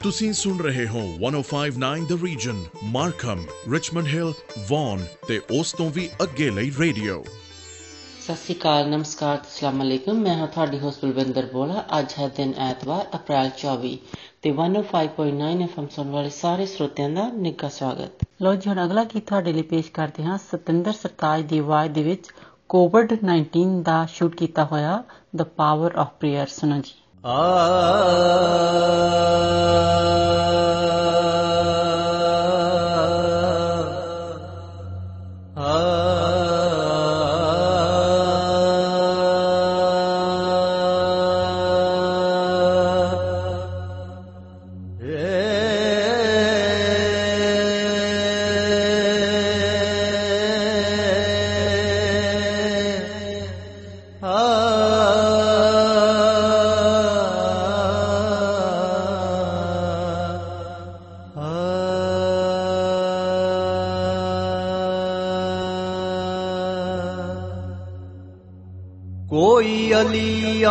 ਤੁਸੀਂ ਸੁਣ ਰਹੇ ਹੋ 1059 the region Markham Richmond Hill Vaughan ਤੇ ਉਸ ਤੋਂ ਵੀ ਅੱਗੇ ਲਈ ਰੇਡੀਓ ਸਤਿ ਸ਼੍ਰੀ ਅਕਾਲ ਨਮਸਕਾਰ ਅਸਲਾਮ ਅਲੈਕੁਮ ਮੈਂ ਹਾਂ ਤੁਹਾਡੀ ਹੋਸਟ ਬਲਵਿੰਦਰ ਬੋਲਾ ਅੱਜ ਹੈ ਦਿਨ ਐਤਵਾਰ ਅਪ੍ਰੈਲ 24 ਤੇ 105.9 ਐਫਐਮ ਸੁਣ ਵਾਲੇ ਸਾਰੇ ਸਰੋਤਿਆਂ ਦਾ ਨਿੱਘਾ ਸਵਾਗਤ ਲੋ ਜੀ ਹੁਣ ਅਗਲਾ ਕੀ ਤੁਹਾਡੇ ਲਈ ਪੇਸ਼ ਕਰਦੇ ਹਾਂ ਸਤਿੰਦਰ ਸਰਤਾਜ ਦੀ ਆਵਾਜ਼ ਦੇ ਵਿੱਚ ਕੋਵਿਡ-19 ਦਾ ਸ਼ੂਟ ਕੀਤਾ ਹੋਇਆ ਦ ਪਾਵਰ ਆਫ ਪ੍ਰੇਅਰ ਸੁਣੋ ਜੀ Ah.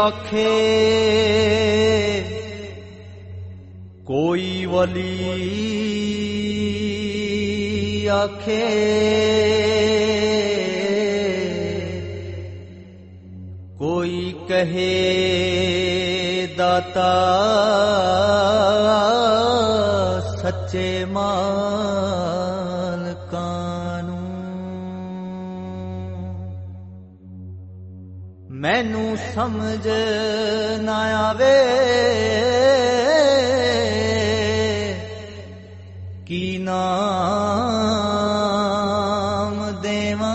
आखे। कोई वली आखे। कोई कहे दाता सच्चे माँ। समझ न आवे। की नाम देवा।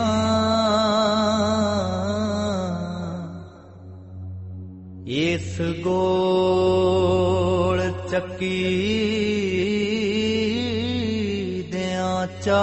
इस गोल चक्की दया चा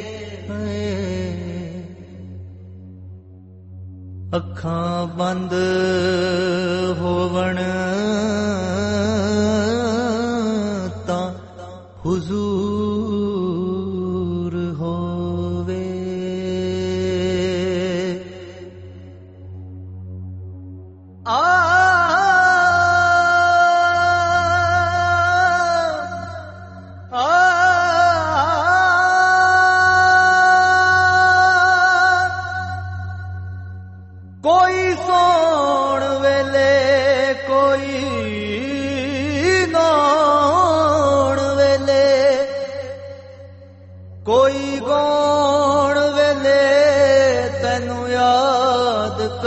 ਅੱਖਾਂ ਬੰਦ ਹੋਵਣ।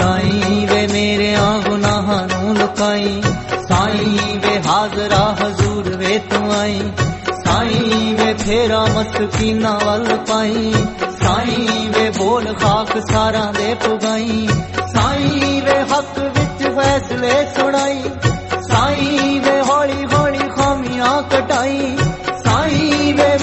ਸਾਈਂ ਵੇ ਮੇਰਿਆਂ ਗੁਨਾਹਾਂ ਨੂੰ ਲੁਕਾਈ। ਸਾਈਂ ਵੇ ਹਾਜ਼ਰਾ ਹਜ਼ੂਰ ਵੇ ਤੂੰ ਆਈ। ਸਾਈਂ ਵੇ ਫੇਰਾ ਮਸਕੀਨਾ ਵੱਲ ਪਾਈ। ਸਾਈਂ ਵੇ ਬੋਲ ਖਾਕ ਸਾਰਾਂ ਦੇ ਪੁਗਾਈ। ਸਾਈਂ ਵੇ ਹੱਕ ਵਿੱਚ ਫੈਸਲੇ ਸੁਣਾਈ। ਸਾਈਂ ਵੇ ਹੌਲੀ ਹੌਲੀ ਖਾਮੀਆਂ ਕਟਾਈ। ਸਾਈਂ ਵੇ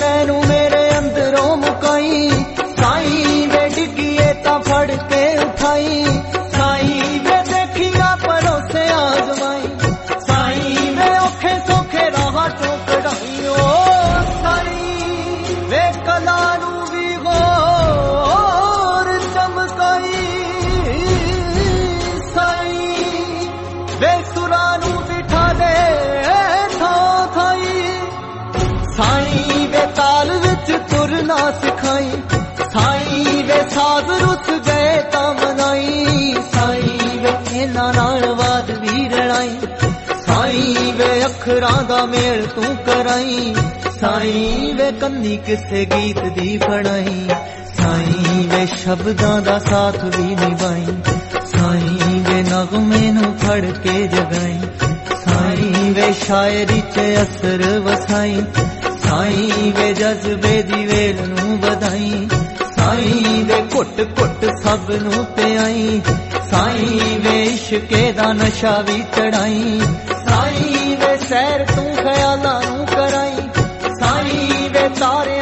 ਅੱਖਰਾਂ ਦਾ ਮੇਲ ਤੂੰ ਕਰਾਈ। ਸਾਈਂ ਵੇ ਕੰਨੀ ਕਿਸੇ ਗੀਤ ਦੀ ਬਣਾਈ ਸਾਈਂ ਵੇ ਸ਼ਬਦਾਂ ਦਾ ਸਾਥ ਵੀ ਨਿਭਾਈ। ਸਾਈ ਵੇ ਨਗਮੇ ਨੂੰ ਫੜ ਕੇ ਜਗਾਈ। ਸਾਈ ਵੇ ਸ਼ਾਇਰੀ 'ਚ ਅਸਰ ਵਸਾਈ। ਸਾਈਂ ਵੇ ਜਜ਼ਬੇ ਦੀ ਵੇਲ ਨੂੰ ਵਧਾਈ। ਸਾਈਂ ਵੇ ਘੁੱਟ ਘੁੱਟ ਸਭ ਨੂੰ ਪਿਆਈ। ਸਾਈਂ ਵੇ ਇਸ਼ਕੇ ਦਾ ਨਸ਼ਾ ਵੀ ਚੜਾਈ। ਸੈਰ ਤੂੰ ਖਿਆਲਾਂ ਨੂੰ ਕਰਾਈ ਸਾਈ ਵੇ ਤਾਰਿਆਂ ਦੇ ਦੇਸ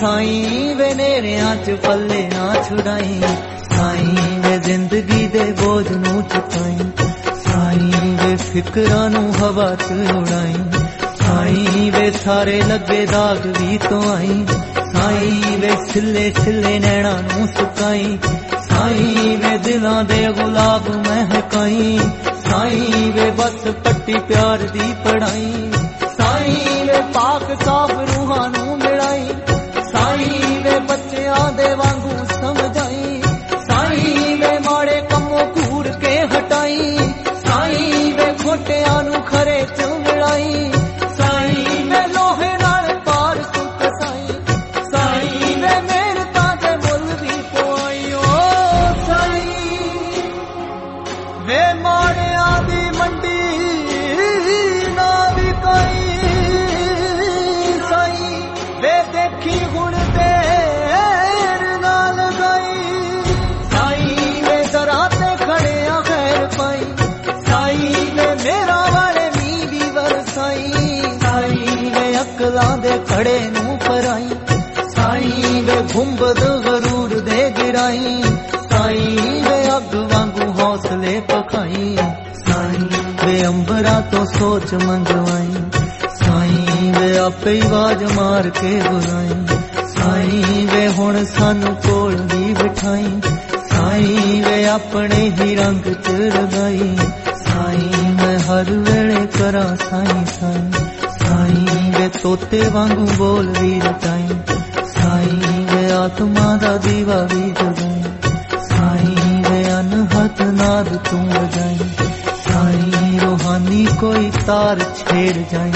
ਸਾਈ ਵੇ ਨੇਰਿਆਂ ਚ ਪੱਲੇ ਨਾ ਛੁਡਾਈ, ਸਾਈ ਵੇ ਜ਼ਿੰਦਗੀ ਦੇ ਬੋਝ ਨੂੰ ਚੁਕਾਈ, ਸਾਈ ਵੇ ਫਿਕਰਾਂ ਨੂੰ ਹਵਾ ਚ ਉਡਾਈ, ਸਾਈ ਵੇ ਸਾਰੇ ਲੱਗੇ ਦਾਗ ਵੀ ਤੋਂ ਆਈ ਸਾਈ ਵੇ ਛਿੱਲੇ ਛਿੱਲੇ ਨੈਣਾ ਨੂੰ ਸੁਕਾਈ, ਸਾਈ ਵੇ ਦਿਲਾਂ ਦੇ ਗੁਲਾਬ ਮਹਿਕਾਈ ਸਾਈ ਵੇ ਬਸ ਪੱਟੀ ਪਿਆਰ ਦੀ ਪੜਾਈ। ਖੜੇ ਨੂੰ ਪਰਾਈ ਸਾਈ ਵੇ ਗੁੰਬਦ ਗਰੂਰ ਦੇ ਗਿਰਾਈ ਸਾਈ ਵੇ ਅੱਗ ਵਾਂਗੂ ਹੌਸਲੇ ਪਖਾਈ ਸਾਈ ਵੇ ਅੰਬਰਾਂ ਤੋਂ ਸੋਚ ਮੰਗਵਾਈ ਸਾਈ ਵੇ ਆਪੇ ਹੀ ਆਵਾਜ਼ ਮਾਰ ਕੇ ਬੁਲਾਈ ਸਾਈ ਵੇ ਹੁਣ ਸਾਨੂੰ ਕੋਲ ਵੀ ਬਿਠਾਈ ਸਾਈ ਵੇ ਆਪਣੇ ਹੀ ਰੰਗ ਚ ਰਗਾਈ ਸਾਈ ਮੈਂ ਹਰ ਵੇਲੇ ਕਰਾਂ ਸਾਈ ਸਾਈ ਸਾਈ ਵੇ ਤੋਤੇ ਵਾਂਗੂ ਬੋਲ ਵੀ ਰਟਾਈ ਸਾਈ ਵੇ ਆਤਮਾ ਦਾ ਦੀਵਾ ਵੀ ਜਗਾਈ ਸਾਈ ਵੇ ਅਨਹਤ ਨਾਦ ਤੂੰ ਵਜਾਈ ਸਾਈ ਰੋਹਾਨੀ ਕੋਈ ਤਾਰ ਛੇੜ ਜਾਈ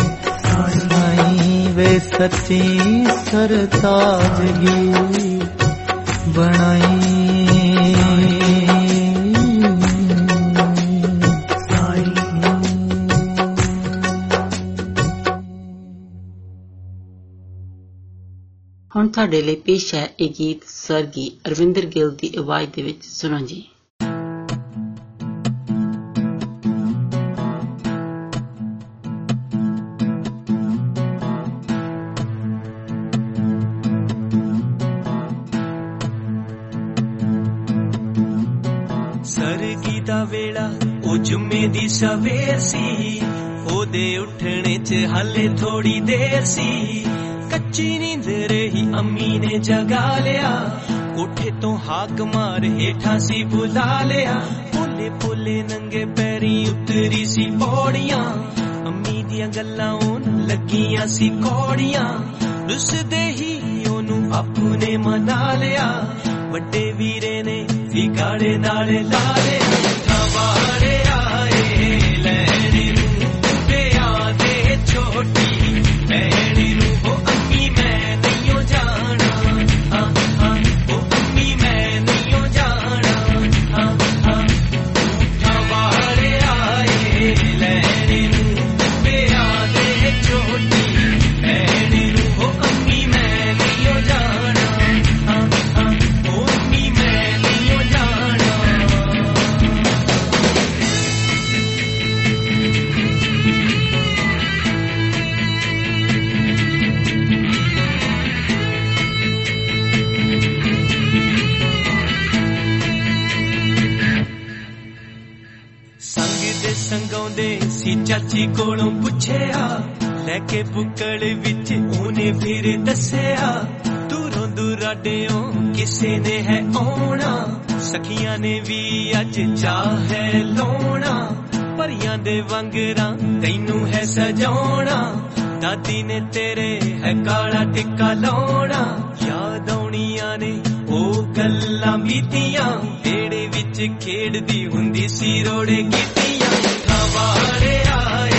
ਸਾਈ ਵੇ ਸੱਚੀ ਸਰਤਾਜਗੀ ਹੁਣ ਤੁਹਾਡੇ ਲਈ ਪੇਸ਼ ਹੈ ਇਹ ਗੀਤ ਸਰਗੀ ਅਰਵਿੰਦਰ ਗਿੱਲ ਦੀ ਆਵਾਜ਼ ਦੇ ਵਿੱਚ। ਸੁਣੋ ਜੀ। ਸਰਗੀ ਦਾ ਵੇਲਾ, ਉਹ ਜੁਮੇ ਦੀ ਸਵੇਰ ਸੀ। ਉਹਦੇ ਉੱਠਣੇ 'ਚ ਹਾਲੇ ਥੋੜੀ ਦੇਰ ਸੀ। ਕੱਚੀ ਨੀਂਦ ਰਹੀ ਅੰਮੀ ਨੇ ਜਗਾ ਲਿਆ ਕੋਠੇ ਤੋਂ ਹਾਕ ਮਾਰ ਹੇਠਾਂ ਸੀ ਬੁਲਾ ਲਿਆ ਪੋਲੇ ਪੋਲੇ ਨੰਗੇ ਪੈਰੀ ਉਤਰੀ ਸੀ ਪੌੜੀਆਂ ਅੰਮੀ ਦੀਆਂ ਗੱਲਾਂ ਉਹਨੂੰ ਲੱਗੀਆਂ ਸੀ ਕੌੜੀਆਂ ਰੁੱਸਦੇ ਹੀ ਉਹਨੂੰ ਆਪਣੇ ਮਨਾ ਲਿਆ ਵੱਡੇ ਵੀਰੇ ਨੇ ਵਿਗਾੜੇ ਨਾਲ ਲਾ ਲਿਆ ਠਵਾੜੇ ਸੀ, ਚਾਚੀ ਕੋਲੋਂ ਪੁੱਛਿਆ, ਲੈ ਕੇ ਬੁੱਕਲ ਵਿੱਚ ਉਹਨੇ ਫਿਰ ਦੱਸਿਆ, ਦੂਰੋਂ ਦੁਰਾਡਿਓਂ ਕਿਸੇ ਨੇ ਹੈ ਆਉਣਾ, ਸਖੀਆਂ ਨੇ ਵੀ ਅੱਜ ਚਾਹ ਹੈ ਪਰੀਆਂ ਦੇ ਵਾਂਗਰਾਂ ਤੈਨੂੰ ਹੈ ਸਜਾਉਣਾ, ਦਾਦੀ ਨੇ ਤੇਰੇ ਹੈ ਕਾਲਾ ਟਿੱਕਾ ਲਾਉਣਾ, ਯਾਦ ਆਉਣੀਆਂ ਨੇ ਉਹ ਗੱਲਾਂ ਬੀਤੀਆਂ ਵੇੜੇ ਵਿੱਚ ਖੇਡਦੀ ਹੁੰਦੀ ਸੀ ਰੋੜੇ ਕੀਤੀਆਂ हमारे आए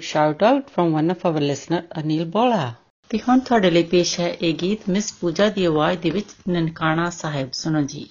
favourite shout out from one of our listener Anil ਬੋਲਾ ਤੇ ਹੁਣ ਤੁਹਾਡੇ ਲਈ ਪੇਸ਼ ਹੈ ਇਹ ਗੀਤ ਮਿਸ ਪੂਜਾ ਦੀ ਆਵਾਜ਼ ਦੇ ਵਿੱਚ ਨਨਕਾਣਾ ਸਾਹਿਬ ਸੁਣੋ ਜੀ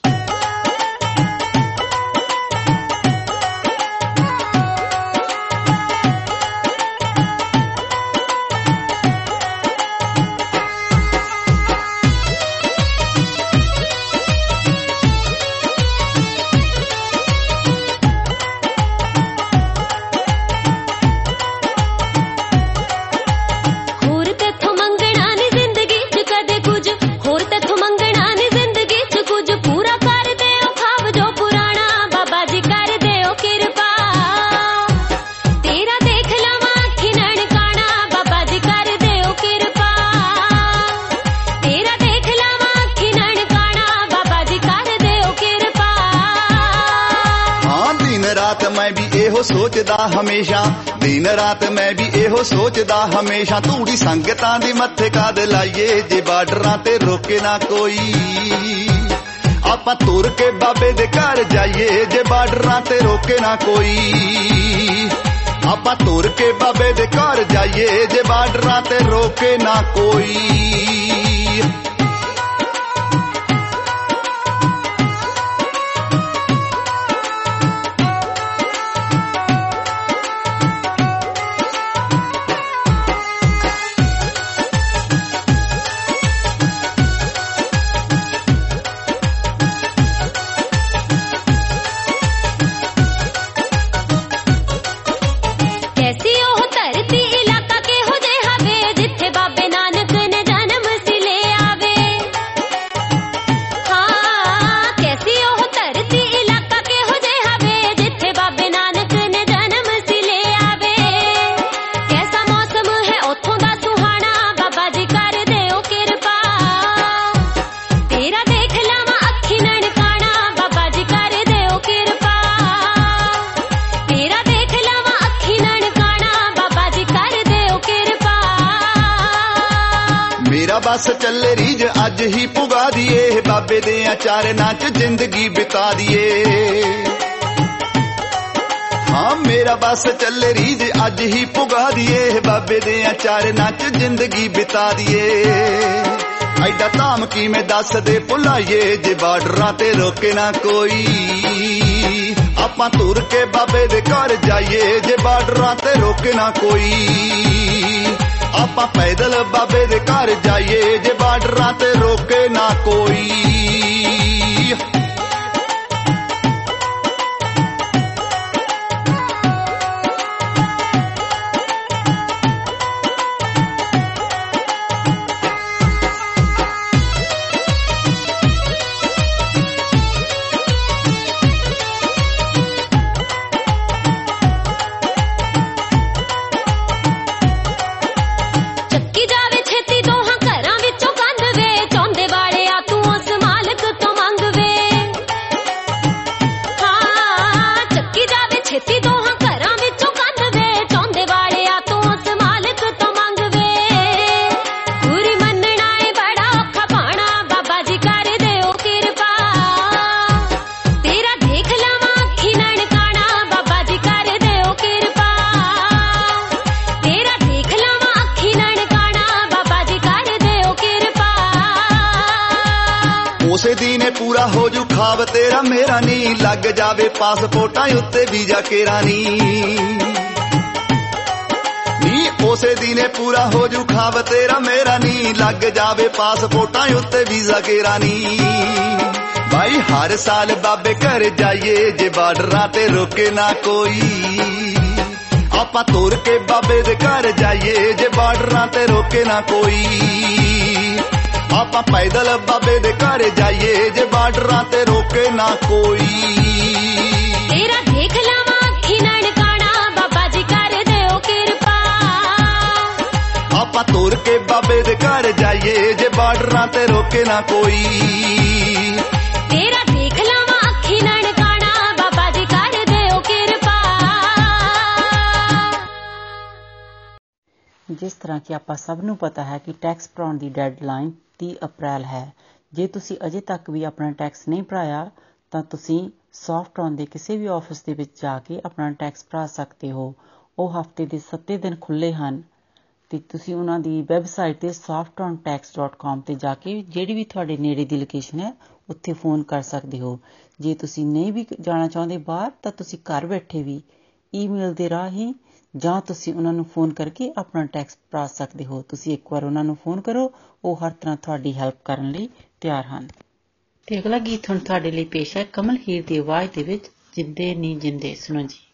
ਸੋਚਦਾ ਹਮੇਸ਼ਾ। ਦਿਨ ਰਾਤ ਮੈਂ ਵੀ ਇਹੋ ਸੋਚਦਾ ਹਮੇਸ਼ਾ। ਧੂੜੀ ਸੰਗਤਾਂ ਦੀ ਮੱਥੇ ਕਾਦ ਲਾਈਏ, ਜੇ ਬਾਰਡਰਾਂ ਤੇ ਰੋਕੇ ਨਾ ਕੋਈ। ਆਪਾਂ ਤੁਰ ਕੇ ਬਾਬੇ ਦੇ ਘਰ ਜਾਈਏ, ਜੇ ਬਾਰਡਰਾਂ ਤੇ ਰੋਕੇ ਨਾ ਕੋਈ। ਆਪਾਂ ਤੁਰ ਕੇ ਬਾਬੇ ਦੇ ਘਰ ਜਾਈਏ, ਜੇ ਬਾਰਡਰਾਂ ਤੇ ਰੋਕੇ ਨਾ ਕੋਈ। ਜ਼ਿੰਦਗੀ ਬਿਤਾ ਦੀਏ ਐਡਾ ਧਾਮ ਕਿਵੇਂ ਦੱਸ ਦੇ ਭੁਲਾਈਏ ਜੇ ਬਾਰਡਰਾਂ ਤੇ ਰੋਕੇ ਨਾ ਕੋਈ ਆਪਾਂ ਤੁਰ ਕੇ ਬਾਬੇ ਦੇ ਘਰ ਜਾਈਏ ਜੇ ਬਾਰਡਰਾਂ ਤੇ ਰੋਕੇ ਨਾ ਕੋਈ ਆਪਾਂ ਪੈਦਲ ਬਾਬੇ ਦੇ ਘਰ ਜਾਈਏ ਜੇ ਬਾਰਡਰਾਂ ਤੇ ਰੋਕੇ ਨਾ ਕੋਈ ਜਾਵੇ ਪਾਸਪੋਰਟਾਂ ਉੱਤੇ ਵੀਜ਼ਾ ਕੇਰਾ ਨੀ ਨੀ ਉਸੇ ਦਿਨੇ ਪੂਰਾ ਹੋ ਜੂ ਖਾਬ ਤੇਰਾ ਮੇਰਾ ਨੀ ਲੱਗ ਜਾਵੇ ਪਾਸਪੋਰਟਾਂ ਉੱਤੇ ਵੀਜ਼ਾ ਕੇਰਾ ਨੀ ਭਾਈ ਹਰ ਸਾਲ ਬਾਬੇ ਘਰ ਜਾਈਏ ਜੇ ਬਾਰਡਰਾਂ ਤੇ ਰੋਕੇ ਨਾ ਕੋਈ ਆਪਾਂ ਤੁਰ ਕੇ ਬਾਬੇ ਦੇ ਘਰ ਜਾਈਏ ਜੇ ਬਾਰਡਰਾਂ ਤੇ ਰੋਕੇ ਨਾ ਕੋਈ ਆਪਾਂ ਪੈਦਲ ਬਾਬੇ ਦੇ ਘਰ ਜਾਈਏ ਜੇ ਬਾਰਡਰਾਂ ਤੇ ਰੋਕੇ ਨਾ ਕੋਈ। ਤੇਰਾ ਦੇਖ ਲਵਾਂ ਅੱਖੀ ਨਨਕਾਣਾ ਬਾਬਾ ਜੀ ਕਰ ਦਿਓ ਕਿਰਪਾ। ਆਪਾਂ ਤੁਰ ਕੇ ਬਾਬੇ ਦੇ ਘਰ ਜਾਈਏ ਜੇ ਬਾਰਡਰਾਂ ਤੇ ਰੋਕੇ ਨਾ ਕੋਈ। ਤਰ੍ਹਾਂ ਕਿ ਆਪਾਂ ਸਭ ਨੂੰ ਪਤਾ ਹੈ ਕਿ ਟੈਕਸ ਭਰਾਉਣ ਦੀ ਡੈਡਲਾਈਨ 30 ਅਪ੍ਰੈਲ ਹੈ। ਜੇ ਤੁਸੀਂ ਅਜੇ ਤੱਕ ਵੀ ਆਪਣਾ ਟੈਕਸ ਨਹੀਂ ਭਰਾਇਆ, ਤਾਂ ਤੁਸੀਂ ਸੌਫਟਰਨ ਦੇ ਕਿਸੇ ਵੀ ਆਫਿਸ ਦੇ ਵਿੱਚ ਜਾ ਕੇ ਆਪਣਾ ਟੈਕਸ ਭਰਾ ਸਕਦੇ ਹੋ। ਉਹ ਹਫ਼ਤੇ ਦੇ 7 ਦਿਨ ਖੁੱਲੇ ਹਨ ਤੇ ਤੁਸੀਂ ਉਹਨਾਂ ਦੀ ਵੈਬਸਾਈਟ ਤੇ softontexts.com ਤੇ ਜਾ ਕੇ ਜਿਹੜੀ ਵੀ ਤੁਹਾਡੇ ਨੇੜੇ ਦੀ ਲੋਕੇਸ਼ਨ ਹੈ, ਉੱਥੇ ਫੋਨ ਕਰ ਸਕਦੇ ਹੋ। ਜੇ ਤੁਸੀਂ ਨਹੀਂ ਵੀ ਜਾਣਾ ਚਾਹੁੰਦੇ ਬਾਹਰ, ਤਾਂ ਤੁਸੀਂ ਘਰ ਬੈਠੇ ਵੀ ਈਮੇਲ ਦੇ ਰਾਹੀਂ ਜਾਂ ਤੁਸੀਂ ਉਹਨਾਂ ਨੂੰ ਫੋਨ ਕਰਕੇ ਆਪਣਾ ਟੈਕਸ ਭਰਾ ਸਕਦੇ ਹੋ। ਤੁਸੀਂ ਇੱਕ ਵਾਰ ਉਹਨਾਂ ਨੂੰ ਫੋਨ ਕਰੋ, ਉਹ ਹਰ ਤਰ੍ਹਾਂ ਤੁਹਾਡੀ ਹੈਲਪ ਕਰਨ ਲਈ ਤਿਆਰ ਹਨ। ਤੇ ਅਗਲਾ ਗੀਤ ਹੁਣ ਤੁਹਾਡੇ ਲਈ ਪੇਸ਼ ਹੈ ਕਮਲ ਹੀਰ ਦੀ ਆਵਾਜ਼ ਦੇ ਵਿੱਚ, ਜਿੰਦੇ ਨੀ ਜਿੰਦੇ, ਸੁਣੋ ਜੀ।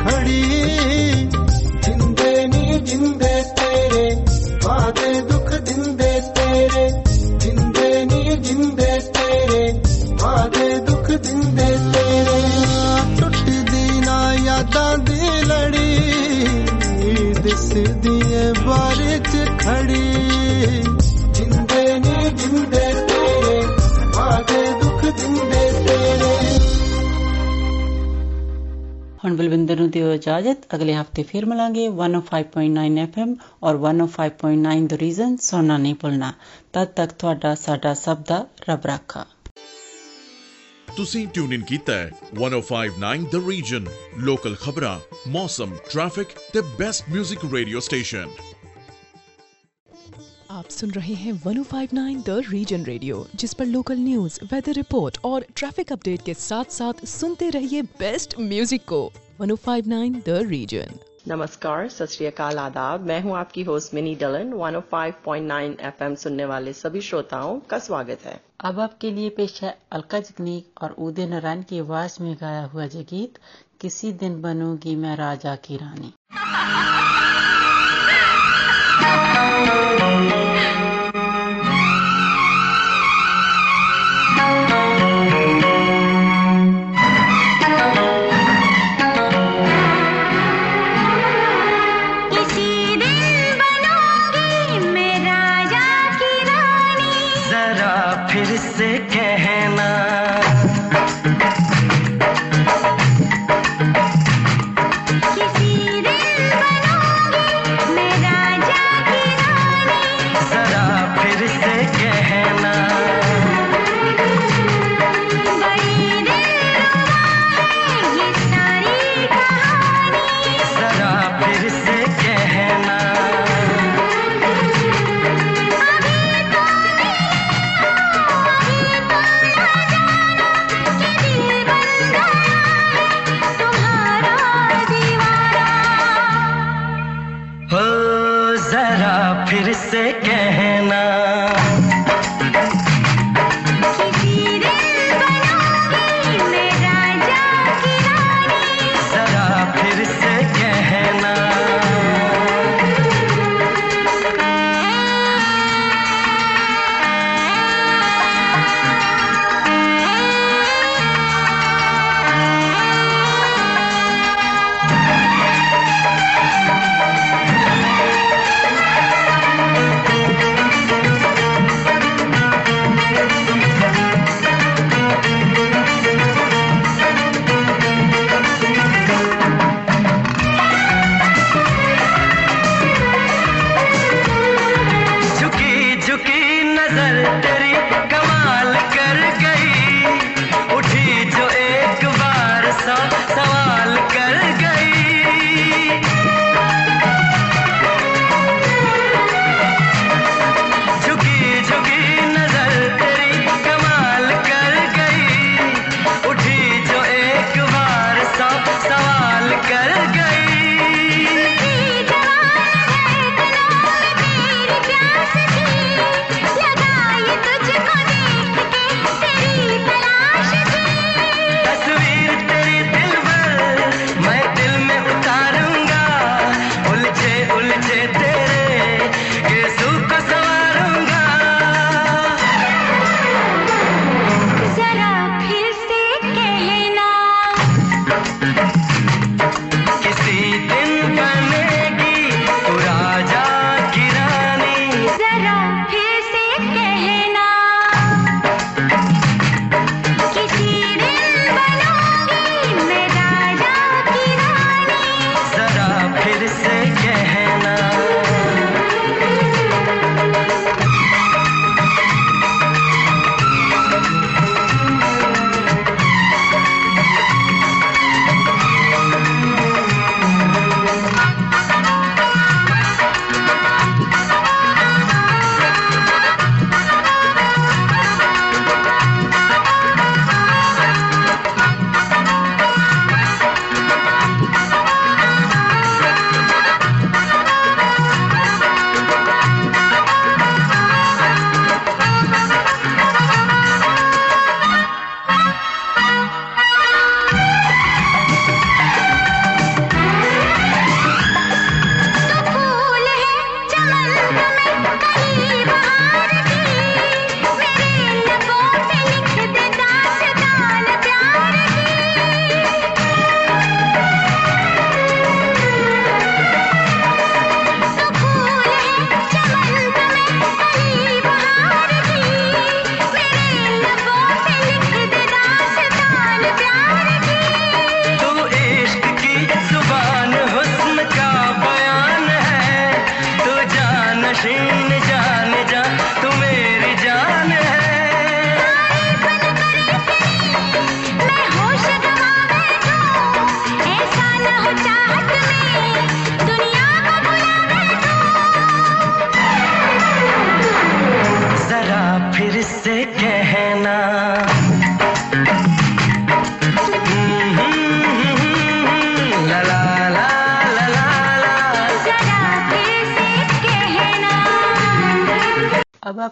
खड़ी। जिंदे नी जिंदे तेरे, वादे दुख जिंदे तेरे। जिंदे नी जिंदे तेरे, वादे दुख जिंदे तेरे। टुट दी ना यादां दी लड़ी दिस दिए बारिश खड़ी। ਹੁਣ ਬਲਵਿੰਦਰ ਨੂੰ ਦਿਓ ਇਜਾਜ਼ਤ। ਅਗਲੇ ਹਫ਼ਤੇ ਫਿਰ ਮਿਲਾਂਗੇ 105.9 FM ਔਰ 105.9 ਦ ਰੀਜ਼ਨ ਸੁਣਨਾ ਨਹੀਂ ਭੁੱਲਣਾ। ਤਦ ਤੱਕ ਤੁਹਾਡਾ, ਸਾਡਾ ਸਭ ਦਾ ਰੱਬ ਰਾਖਾ। ਤੁਸੀਂ ਟਿਊਨ ਇਨ ਕੀਤਾ ਹੈ 1059 ਦ ਰੀਜਨ ਲੋਕਲ ਖਬਰਾਂ, ਮੌਸਮ ਟ੍ਰੈਫਿਕ ਤੇ ਬੈਸਟ 뮤직 ਰੇਡੀਓ ਸਟੇਸ਼ਨ आप सुन रहे हैं 1059 द रीजन रेडियो जिस पर लोकल न्यूज़ वेदर रिपोर्ट और ट्रैफ़िक अपडेट के साथ साथ सुनते रहिए बेस्ट म्यूज़िक को। 1059 द रीजन नमस्कार सत आदाब। मैं हूँ आपकी होस्ट मिनी डलन। 105.9 एफएम सुनने वाले सभी श्रोताओं का स्वागत है। अब आपके लिए पेश है अलका जगनीक और उदय नारायण की आवाज़ में गाया हुआ ये गीत किसी दिन बनूँगी मैं राजा की रानी। Thank you. कहना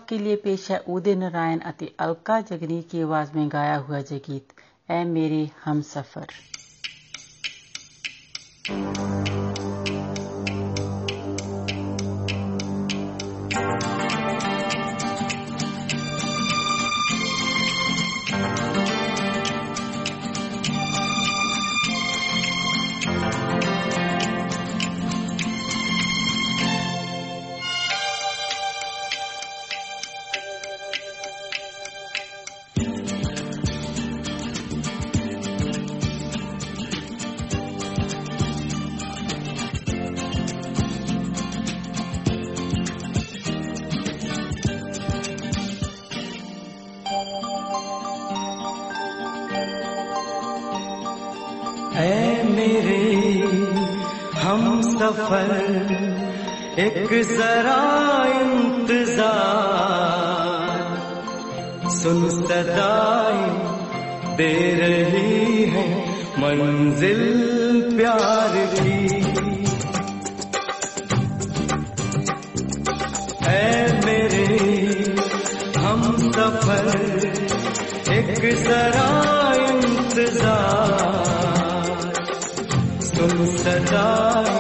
आपके लिए पेश है उदय नारायण अति अलका जगनी की आवाज़ में गाया हुआ जय गीत ऐ मेरे हम सफ़र। ऐ सफ़र, एक जरा इंतज़ार। सुन सदाई दे रही है, मंजिल प्यार की। ऐ मेरे, हम सफ़र, एक जरा इंतज़ार। सुन सदाई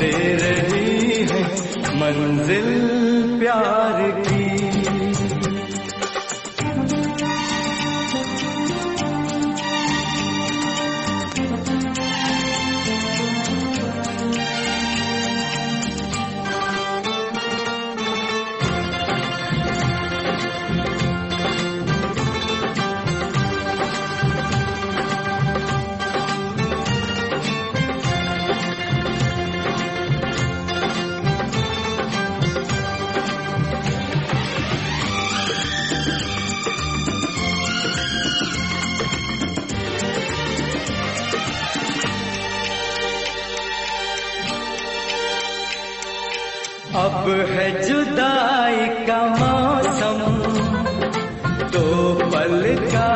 दे रही है। मंजिल प्यार की अब है जुदाई का मौसम दो पल का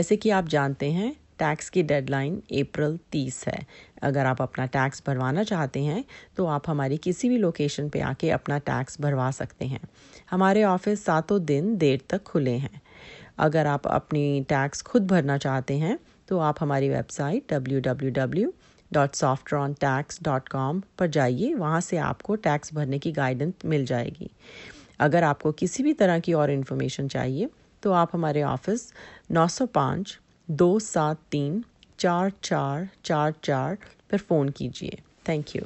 जैसे कि आप जानते हैं टैक्स की डेडलाइन अप्रैल 30 है। अगर आप अपना टैक्स भरवाना चाहते हैं तो आप हमारी किसी भी लोकेशन पे आके अपना टैक्स भरवा सकते हैं। हमारे ऑफ़िस सातों दिन देर तक खुले हैं। अगर आप अपनी टैक्स खुद भरना चाहते हैं तो आप हमारी वेबसाइट www.softrontax.com पर जाइए। वहाँ से आपको टैक्स भरने की गाइडेंस मिल जाएगी। अगर आपको किसी भी तरह की और इन्फॉर्मेशन चाहिए तो आप हमारे ऑफ़िस 905 दो सात तीन चार चार चार चार पर फ़ोन कीजिए। Thank you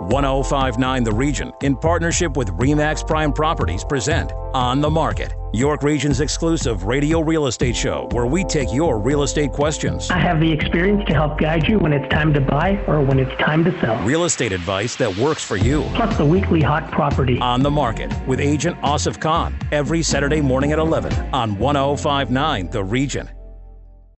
1059 The Region, in partnership with REMAX Prime Properties, present On the Market, York Region's exclusive radio real estate show where we take your real estate questions. I have the experience to help guide you when it's time to buy or when it's time to sell. Real estate advice that works for you. Plus the weekly hot property. On the Market with agent Asif Khan every Saturday morning at 11 on 1059 The Region.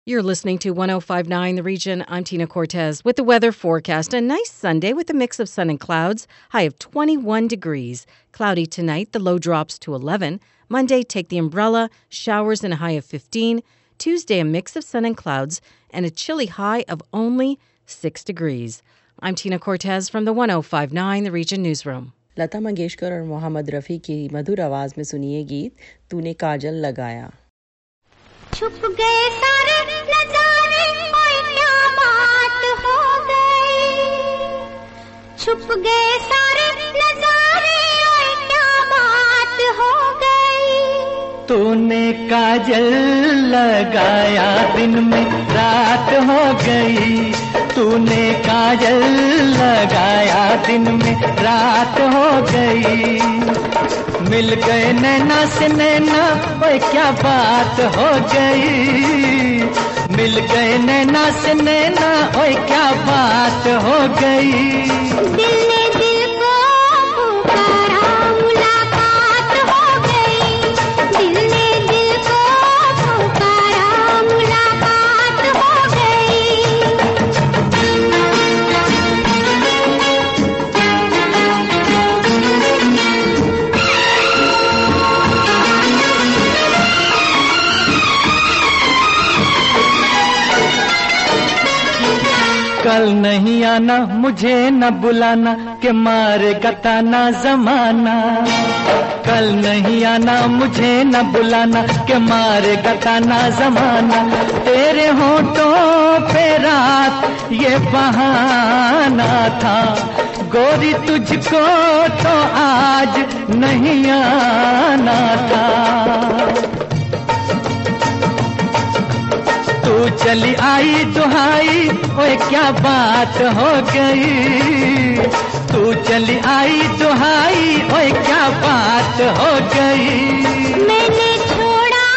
You're listening to 1059 The Region. I'm Tina Cortez with the weather forecast. A nice Sunday with a mix of sun and clouds, high of 21 degrees. Cloudy tonight, the low drops to 11. Monday, take the umbrella, showers and a high of 15. Tuesday, a mix of sun and clouds, and a chilly high of only 6 degrees. I'm Tina Cortez from the 1059 The Region newsroom. Lata Mangeshkar और मोहम्मद रफ़ी की मधुर आवाज़ में सुनिए गीत तूने काजल लगाया छुप गए सारे छुप गए सारे नजारे क्या बात हो गई। तूने काजल लगाया दिन में, रात हो गई। तूने काजल लगाया दिन में, रात हो गई। मिल गए नैना से नैना, ओए क्या बात हो गई। मिल गए नैना से नैना ओए क्या बात हो गई? दिल कल नहीं आना, मुझे न बुलाना, के मारे गताना जमाना। कल नहीं आना, मुझे न बुलाना, के मारे गताना जमाना। तेरे होठों पे रात, ये बहाना था। गोरी तुझको तो आज नहीं आना था। तू चली आई दुहाई ओए क्या बात हो गई? तू चली आई दुहाई ओए क्या बात हो गई? मैंने छोड़ा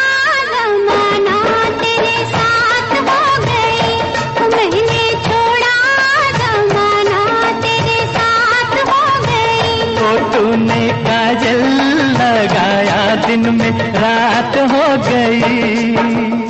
जमाना तेरे साथ हो गई। मैंने छोड़ा जमाना तेरे साथ हो गई। तो तूने काजल लगाया दिन में रात हो गई।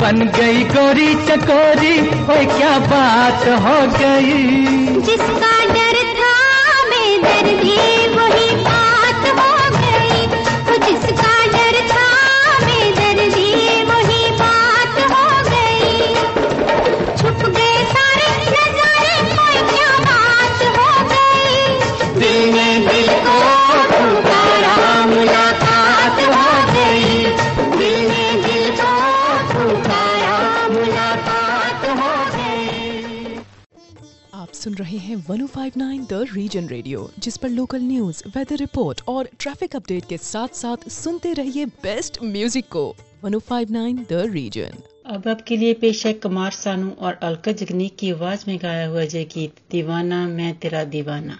बन गई गोरी चकोरी वो क्या बात हो गई? जिसका डर था मैं डर भी वही बात हो गई। तो जिसका रहे हैं 1059 द रीजन रेडियो जिस पर लोकल न्यूज़ वेदर रिपोर्ट और ट्रैफ़िक अपडेट के साथ साथ सुनते रहिए बेस्ट म्यूज़िक को। 1059 द रीजन अब आपके लिए पेश है कुमार सानू और अलका जगनी की आवाज़ में गाया हुआ जय गीत दीवाना मैं तेरा दीवाना।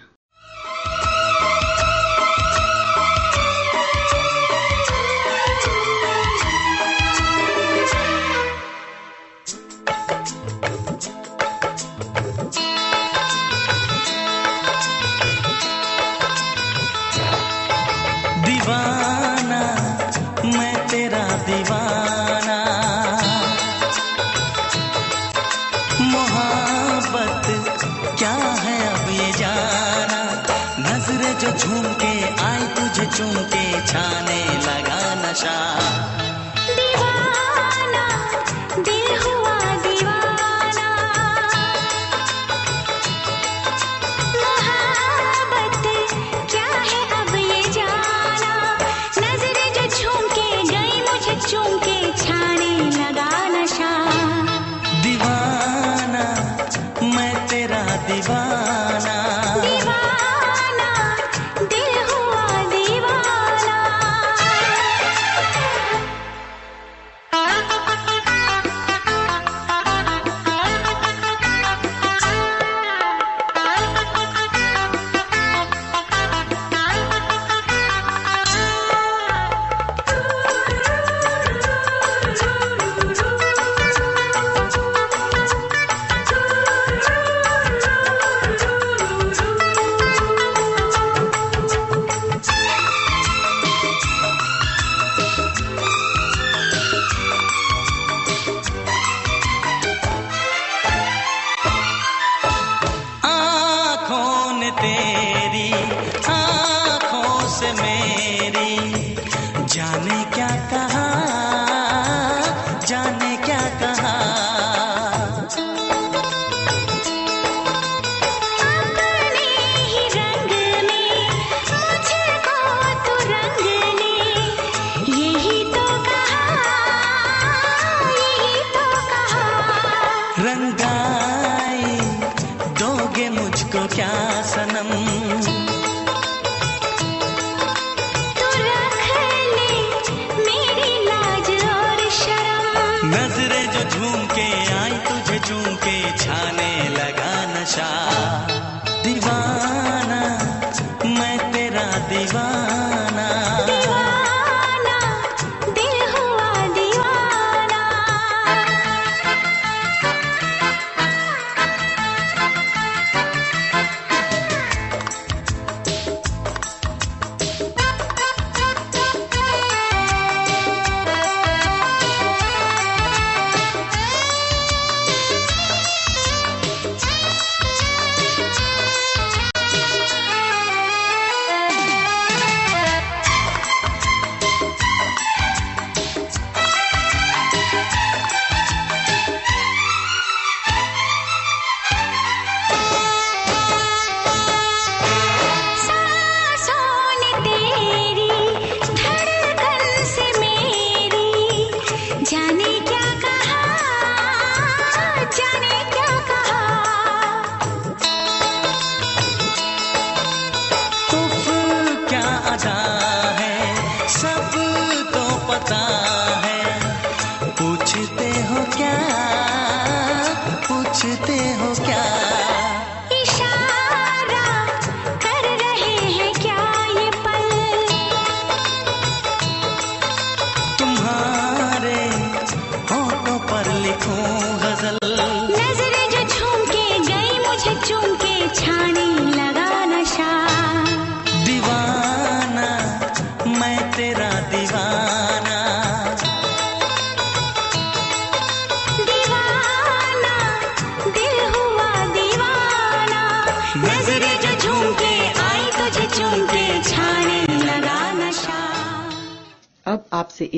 आई तुझे चूम के छाने लगा नशा। दीवाना दिल हुआ दीवाना। मोहब्बत क्या है अब ये जाना? नज़रें जो झूम के गई मुझे चूमके छाने लगा नशा। दीवाना मैं तेरा दीवाना।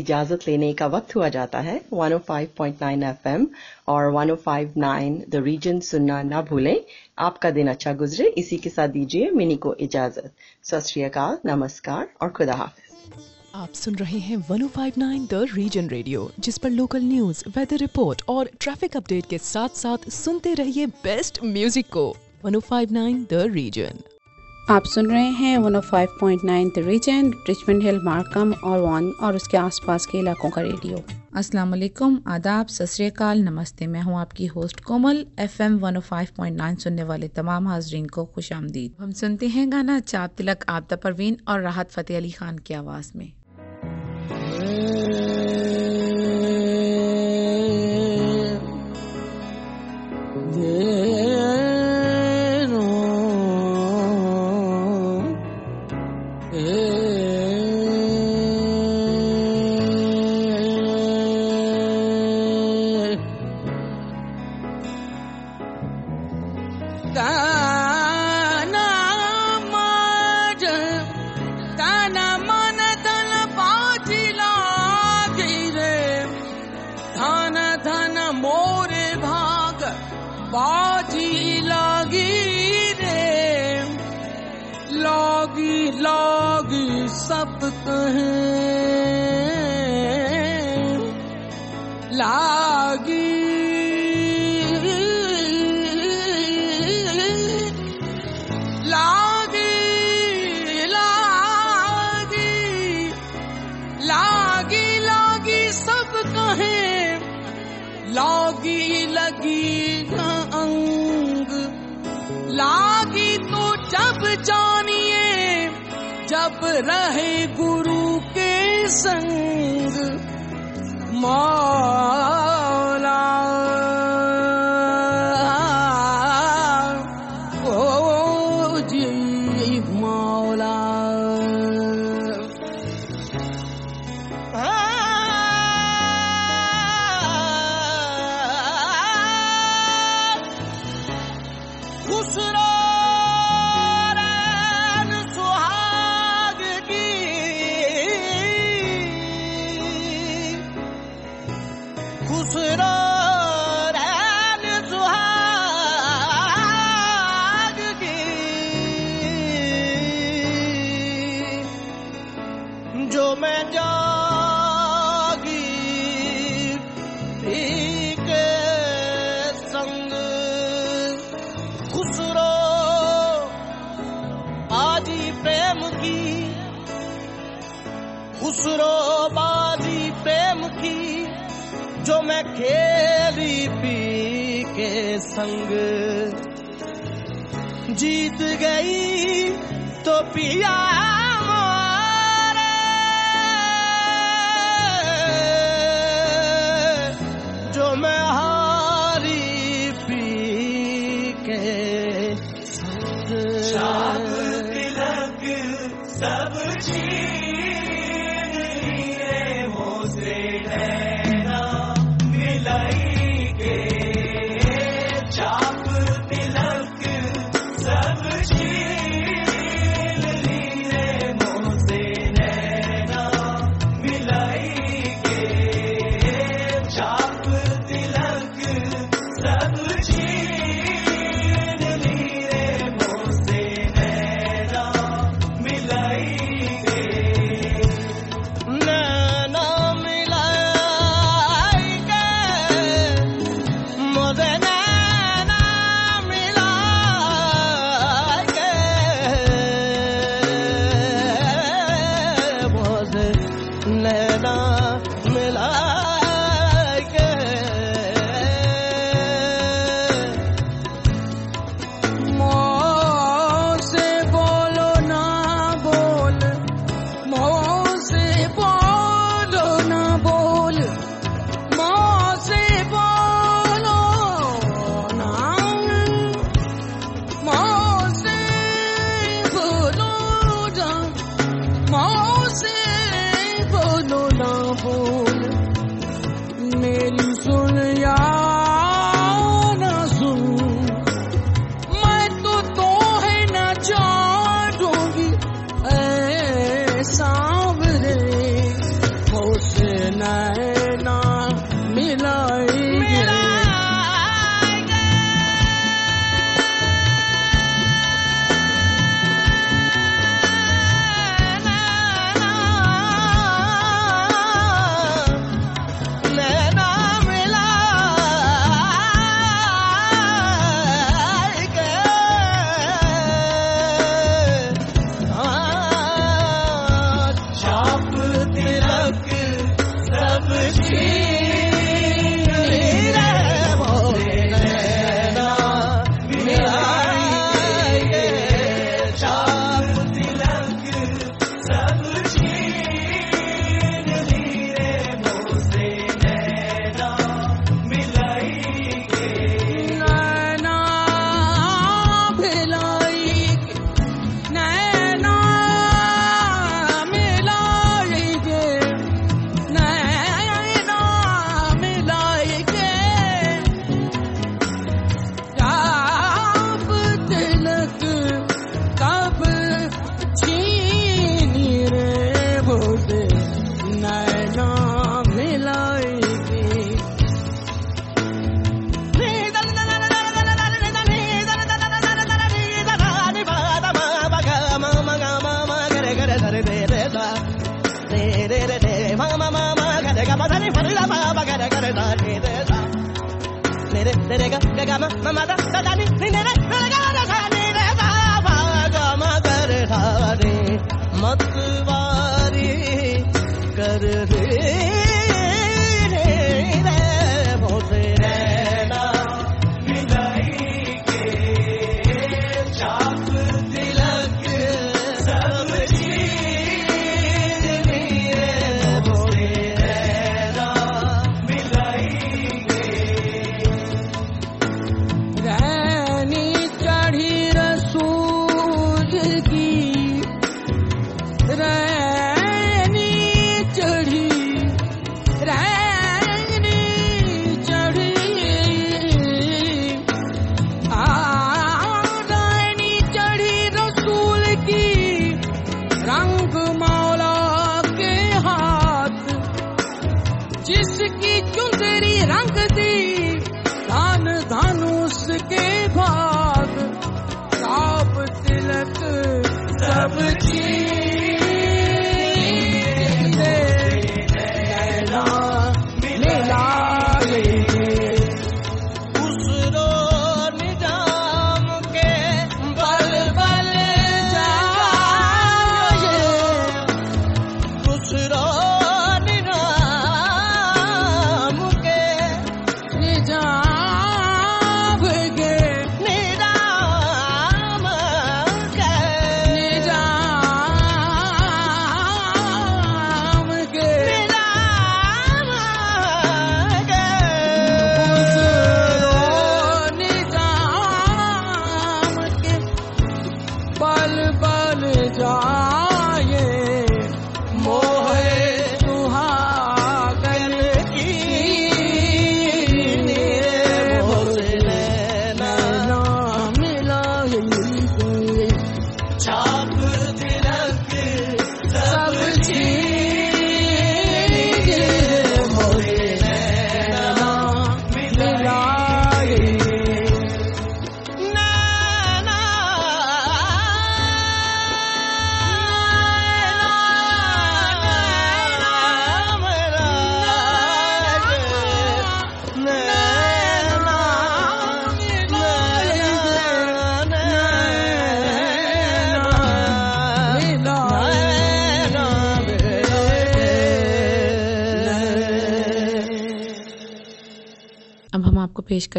इजाज़त लेने का वक्त हुआ जाता है। 105.9 एफएम और 105.9 द रीजन सुनना ना भूलें। आपका दिन अच्छा गुजरे। इसी के साथ दीजिए मिनी को इजाज़त। सत नमस्कार और खुदा हाफिज। आप सुन रहे हैं 1059 द रीजन रेडियो जिस पर लोकल न्यूज़ वेदर रिपोर्ट और ट्रैफ़िक अपडेट के साथ साथ सुनते रहिए बेस्ट म्यूज़िक को। 1059 द रीजन आप सुन रहे हैं 105.9 the region Richmond Hill Markham और वन और उसके आसपास के इलाकों का रेडियो अस्सलाम वालेकुम आदाब सत श्री अकाल नमस्ते। मैं हूँ आपकी होस्ट कोमल एफएम 105.9 सुनने वाले तमाम हाजरीन को खुश आमदीद। हम सुनते हैं गाना चाप तिलक आपदा परवीन और राहत फतेह अली खान की आवाज़ में। काना रहे गुरु के संग मौला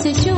C'est sûr.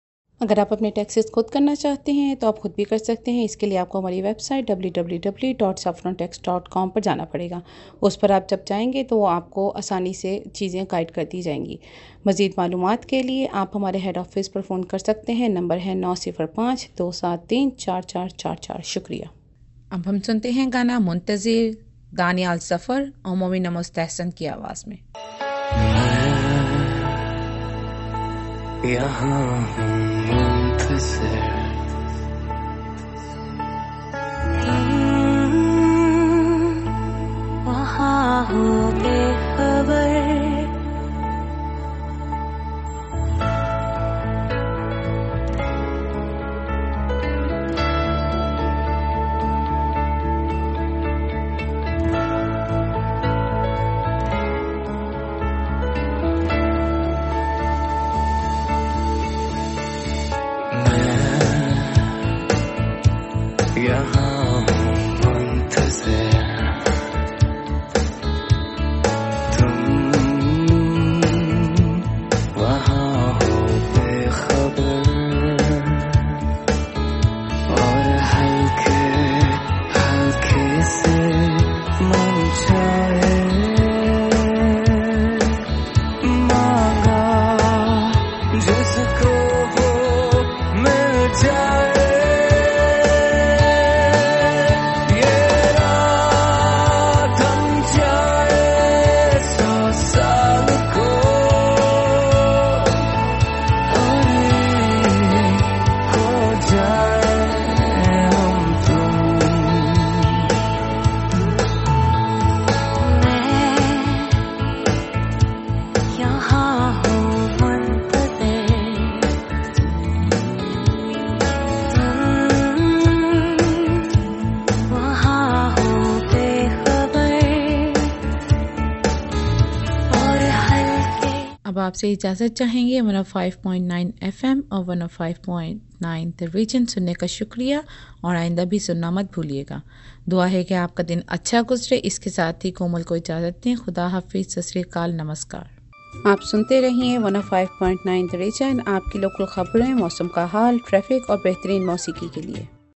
अगर आप अपने टैक्सेस खुद करना चाहते हैं तो आप खुद भी कर सकते हैं। इसके लिए आपको हमारी वेबसाइट www.saffrontax.com पर जाना पड़ेगा। उस पर आप जब जाएँगे तो वो आपको आसानी से चीज़ें गाइड कर दी जाएँगी। मज़ीद मालूम के लिए आप हमारे हेड ऑफ़िस पर फ़ोन कर सकते हैं। नंबर है नौ सिफर पाँच दो सात तीन चार चार चार चार। शुक्रिया। अब हम सुनते हैं गाना मुंतज़िर दानियाल सफ़र और मोमिन मुस्तहसन की आवाज़ में। यहाँ is there. आपसे इजाज़त चाहेंगे। One o five point nine F M और 105.9 द रीजन सुनने का शुक्रिया और आइंदा भी सुनना मत भूलिएगा। दुआ है कि आपका दिन अच्छा गुजरे। इसके साथ ही कोमल को इजाज़त दें। खुदा हाफिज। सत श्री अकाल। नमस्कार। आप सुनते रहिए 105.9 द रीजन आपकी लोकल खबरें, मौसम का हाल ट्रैफ़िक और बेहतरीन मौसीकी के लिए।